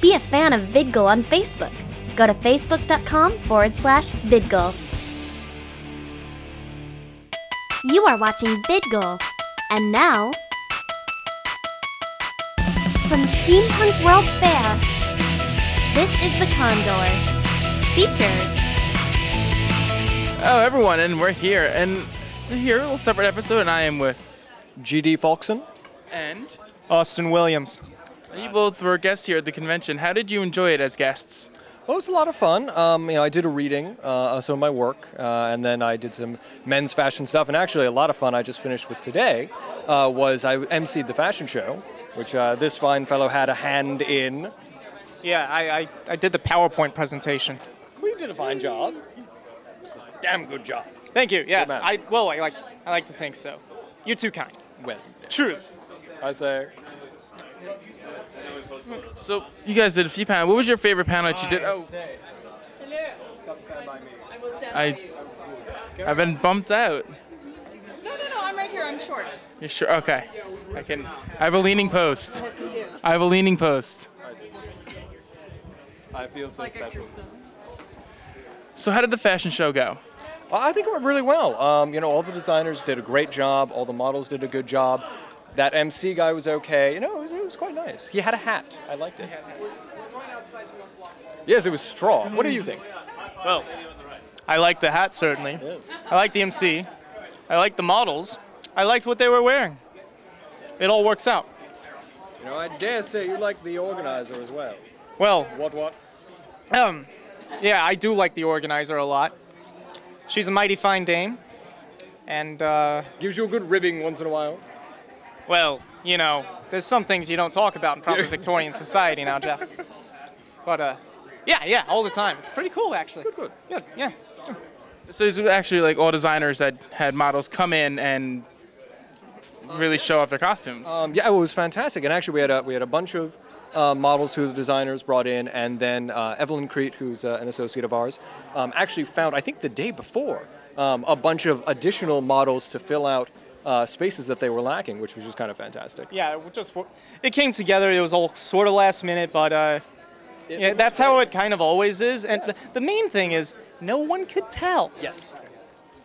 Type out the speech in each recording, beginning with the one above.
Be a fan of VidGull on Facebook. Go to facebook.com forward slash VidGull. You are watching VidGull. And now, from Steampunk World's Fair, this is the Condor. Features. Oh, everyone, and we're here, and we're here a little separate episode, and I am with GD Falksen. and Austin Williams. You both were guests here at the convention. How did you enjoy it as guests? Well, it was a lot of fun. Um, you know, I did a reading uh, some of my work, uh, and then I did some men's fashion stuff. And actually, a lot of fun I just finished with today uh, was I emceed the fashion show, which uh, this fine fellow had a hand in. Yeah, I, I, I did the PowerPoint presentation. We did a fine job. It's a damn good job. Thank you. Yes. I well, I like I like to think so. You're too kind. Well, True. I say. So, you guys did a few panels. What was your favorite panel that you did? Oh, I, I've been bumped out. No, no, no, I'm right here. I'm short. You're sure? Okay. I can. I have a leaning post. Yes, you do. I have a leaning post. I feel so Like special. So, how did the fashion show go? Well, I think it went really well. Um, you know, all the designers did a great job. All the models did a good job. That MC guy was okay. You know, it was, it was quite nice. He had a hat. I liked it. Yes, it was straw. What do you think? Well, I like the hat certainly. I like the MC. I like the models. I liked what they were wearing. It all works out. You know, I dare say you like the organizer as well. Well, What? What? um, yeah, I do like the organizer a lot. She's a mighty fine dame, and uh, Gives you a good ribbing once in a while. Well, you know, there's some things you don't talk about in proper Victorian society now, Jeff. But uh, yeah, yeah, all the time. It's pretty cool, actually. Good, good. Good, yeah. So, these were actually like all designers that had models come in and really show off their costumes. Um, yeah, it was fantastic. And actually, we had a we had a bunch of uh, models who the designers brought in, and then uh, Evelyn Kriete, who's uh, an associate of ours, um, actually found I think the day before um, a bunch of additional models to fill out uh, spaces that they were lacking, which was just kind of fantastic. Yeah, it just it came together. It was all sort of last minute, but uh, yeah, that's how it kind of always is. And the, the main thing is, no one could tell. Yes.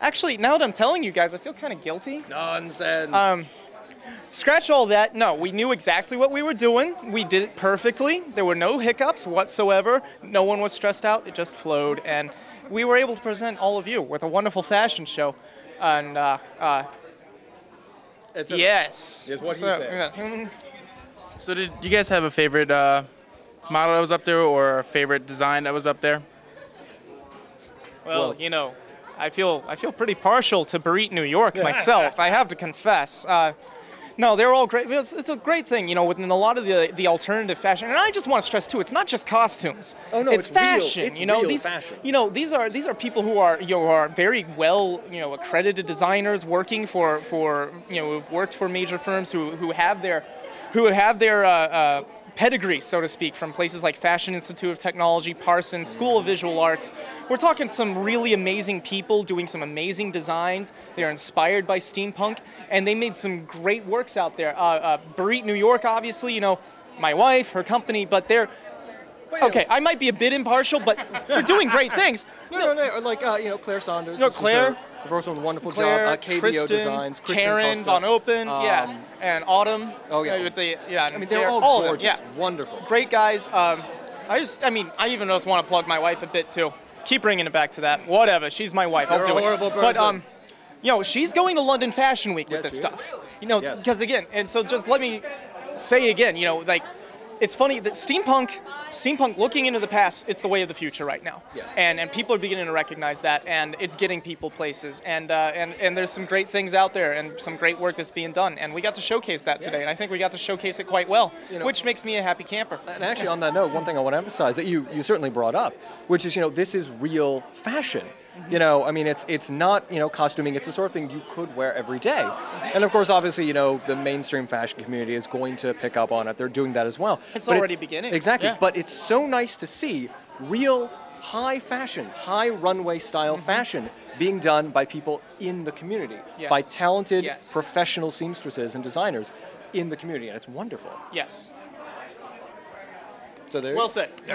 Actually, now that I'm telling you guys, I feel kind of guilty. Nonsense. Um, scratch all that. No, we knew exactly what we were doing. We did it perfectly. There were no hiccups whatsoever. No one was stressed out. It just flowed, and we were able to present all of you with a wonderful fashion show. And uh, uh, It's a- yes, Yes, what he So, said. yeah. So did you guys have a favorite uh, model that was up there or a favorite design that was up there? Well, Well- you know, I feel I feel pretty partial to Barit, New York myself. I have to confess. Uh, no, they're all great. It's, it's a great thing, you know, within a lot of the the alternative fashion. And I just want to stress too, it's not just costumes. Oh, no, it's, it's real- fashion. it's you know, real these fashion. you know these are these are people who are you know are very well you know accredited designers working for for you know who've worked for major firms who who have their who have their uh, uh, pedigree, so to speak, from places like Fashion Institute of Technology, Parsons, School of Visual Arts. We're talking some really amazing people doing some amazing designs. They're inspired by steampunk, and they made some great works out there. Uh, uh, Barit, New York, obviously, you know, my wife, her company, but they're okay. I might be a bit impartial, but they're doing great things. No, no, no. Or like uh, you know, Claire Saunders. No, Claire. A- They've also done a wonderful Claire, job. Uh, KBO Kristen, Designs, Kristen Karen. Von Open, yeah, Um, and Autumn. Oh, yeah. uh, with the, yeah. I mean, they're, all, of them, gorgeous, yeah. wonderful. great guys. Um, I just, I mean, I even just want to plug my wife a bit too. Keep bringing it back to that. Whatever, she's my wife. I'll You're a do it. horrible But um, you know, she's going to London Fashion Week with Yes, this stuff. is. You know, Yes. because again, and so just let me say again, you know, like. It's funny that steampunk, steampunk looking into the past, it's the way of the future right now, Yeah. and and people are beginning to recognize that, and it's getting people places, and uh, and and there's some great things out there, and some great work that's being done, and we got to showcase that today, and I think we got to showcase it quite well, You know- which makes me a happy camper. And actually, on that note, one thing I want to emphasize that you, you certainly brought up, which is, you know, this is real fashion. You know, I mean, it's it's not you know costuming. It's the sort of thing you could wear every day. And of course, obviously, you know, the mainstream fashion community is going to pick up on it. They're doing that as well. It's But already beginning, Exactly. yeah. But it's so nice to see real high fashion, high runway style fashion being done by people in the community, Mm-hmm. Yes. by talented Yes. professional seamstresses and designers in the community, and it's wonderful. Yes. So there. Well said.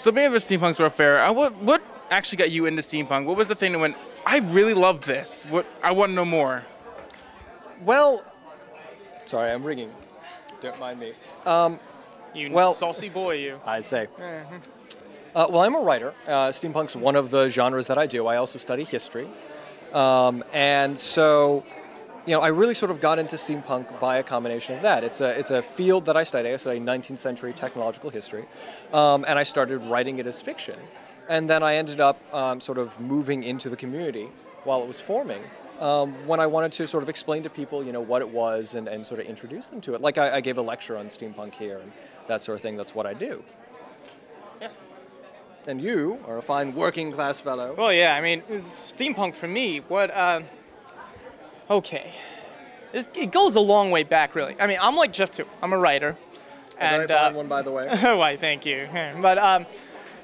So being a steampunk's real fair. Uh, what what actually got you into steampunk? What was the thing that went? I really love this. What I want to know more. well, sorry, I'm ringing. Don't mind me. You Well- saucy boy, you. I say. Uh, well, I'm a writer. Uh, steampunk's one of the genres that I do. I also study history. Um, and so, you know, I really sort of got into steampunk by a combination of that. It's a, it's a field that I study. I study 19th century technological history. Um, and I started writing it as fiction. And then I ended up um, sort of moving into the community while it was forming. Um, when I wanted to sort of explain to people, you know, what it was and, and sort of introduce them to it. Like I, I gave a lecture on steampunk here and that sort of thing. That's what I do. Yeah. And you are a fine working class fellow. Well, yeah, I mean, steampunk for me, what, uh, okay. This, it goes a long way back, really. I mean, I'm like Jeff, too. I'm a writer. And And, uh, one, by the way. why, thank you. But um,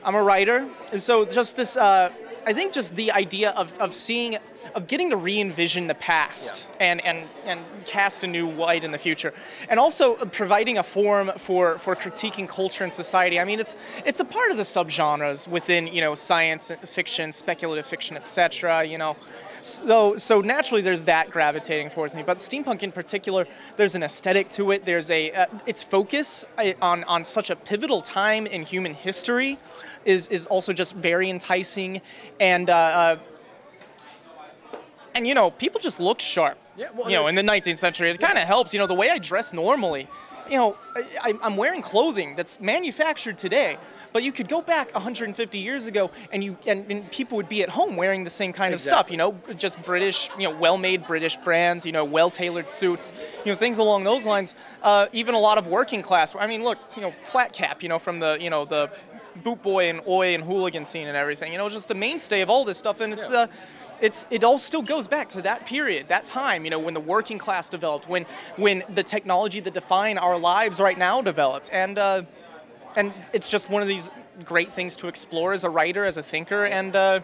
I'm a writer, and so just this, uh, I think just the idea of, of seeing, of getting to re-envision the past and, and, and cast a new light in the future, and also providing a forum for, for critiquing culture and society. I mean, it's it's a part of the subgenres within you know science fiction, speculative fiction, etc. You know. So, so naturally, there's that gravitating towards me. But steampunk, in particular, there's an aesthetic to it. There's a uh, its focus uh, on on such a pivotal time in human history is is also just very enticing, and uh, uh, and you know, people just look sharp. Yeah, well, you know, in the 19th century, it kind of helps. You know, the way I dress normally, you know, I, I'm wearing clothing that's manufactured today. But you could go back 150 years ago, and you and, and people would be at home wearing the same kind of stuff. You know, just British, you know, well-made British brands. You know, well-tailored suits. You know, things along those lines. Uh, even a lot of working class. I mean, look, you know, flat cap. You know, from the you know the boot boy and oi and hooligan scene and everything. You know, just a mainstay of all this stuff, and it's uh, it's it all still goes back to that period, that time. You know, when the working class developed, when when the technology that define our lives right now developed, and uh, and it's just one of these great things to explore as a writer, as a thinker, and uh,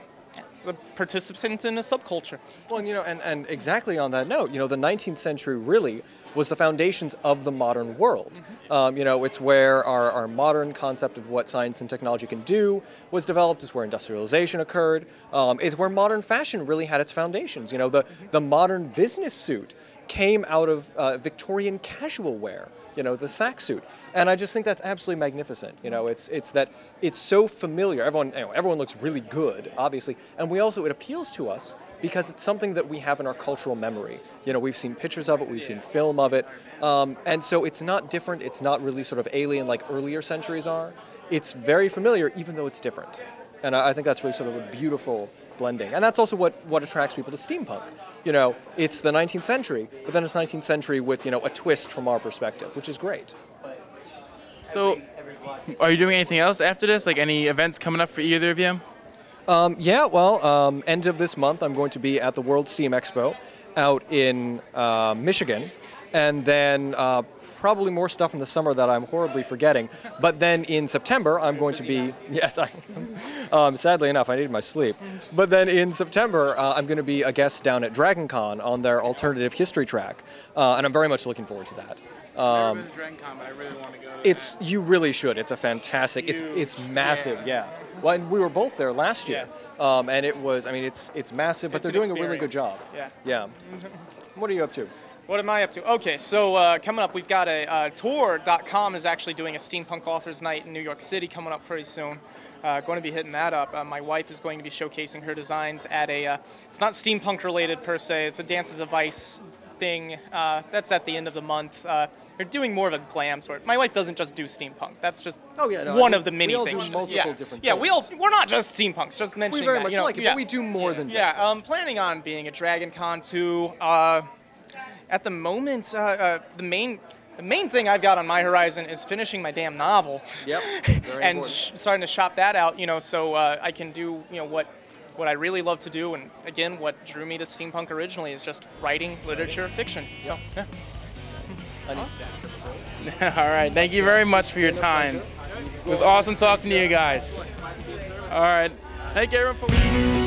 as a participant in a subculture. Well, and, you know, and, and exactly on that note, you know, the 19th century really was the foundations of the modern world. Um, you know, it's where our, our modern concept of what science and technology can do was developed. It's where industrialization occurred. Um, it's where modern fashion really had its foundations. You know, the, the modern business suit came out of uh, Victorian casual wear. You know, the sack suit, and I just think that's absolutely magnificent. You know, it's it's that it's so familiar. Everyone, you know, everyone looks really good, obviously, and we also it appeals to us because it's something that we have in our cultural memory. You know, we've seen pictures of it, we've seen film of it, um, and so it's not different. It's not really sort of alien like earlier centuries are. It's very familiar, even though it's different, and I, I think that's really sort of a beautiful blending. And that's also what, what attracts people to steampunk. You know, it's the 19th century, but then it's 19th century with, you know, a twist from our perspective, which is great. So, are you doing anything else after this? Like any events coming up for either of you? Um, yeah, well, um, end of this month, I'm going to be at the World Steam Expo out in uh, Michigan. And then uh, probably more stuff in the summer that I'm horribly forgetting. But then in September, I'm going to be, yes, I, um, sadly enough, I needed my sleep. But then in September, uh, I'm going to be a guest down at Dragon Con on their alternative history track. Uh, and I'm very much looking forward to that. Um, Never been to Dragon Con, but I really want to go. it's you really should. It's a fantastic. It's it's massive. Yeah. Well, and we were both there last year, um, and it was. I mean, it's it's massive, but It's they're doing a really good job. experience. Yeah. What are you up to? What am I up to? Okay, so uh, coming up, we've got a uh, Tor.com is actually doing a steampunk authors night in New York City coming up pretty soon. Uh, going to be hitting that up. Uh, my wife is going to be showcasing her designs at a. Uh, it's not steampunk related per se. It's a Dances of Vice thing. Uh, that's at the end of the month. Uh, they're doing more of a glam sort. My wife doesn't just do steampunk. That's just Oh, yeah, no, I one mean, of the many we all do things. does. multiple yeah. different yeah, we all we're not just steampunks. Just mentioning We very that, much you know, like it, yeah. but we do more than just. Yeah. I'm planning on being a Dragon Con too. Uh, at the moment, uh, uh, the main the main thing I've got on my horizon is finishing my damn novel. Yep. Very and sh- starting to shop that out, you know, so uh, I can do, you know, what what I really love to do, and again, what drew me to steampunk originally is just writing literature, fiction. So, yeah. All right. Thank you very much for your time. It was awesome talking to you guys. All right. Thank you everyone for.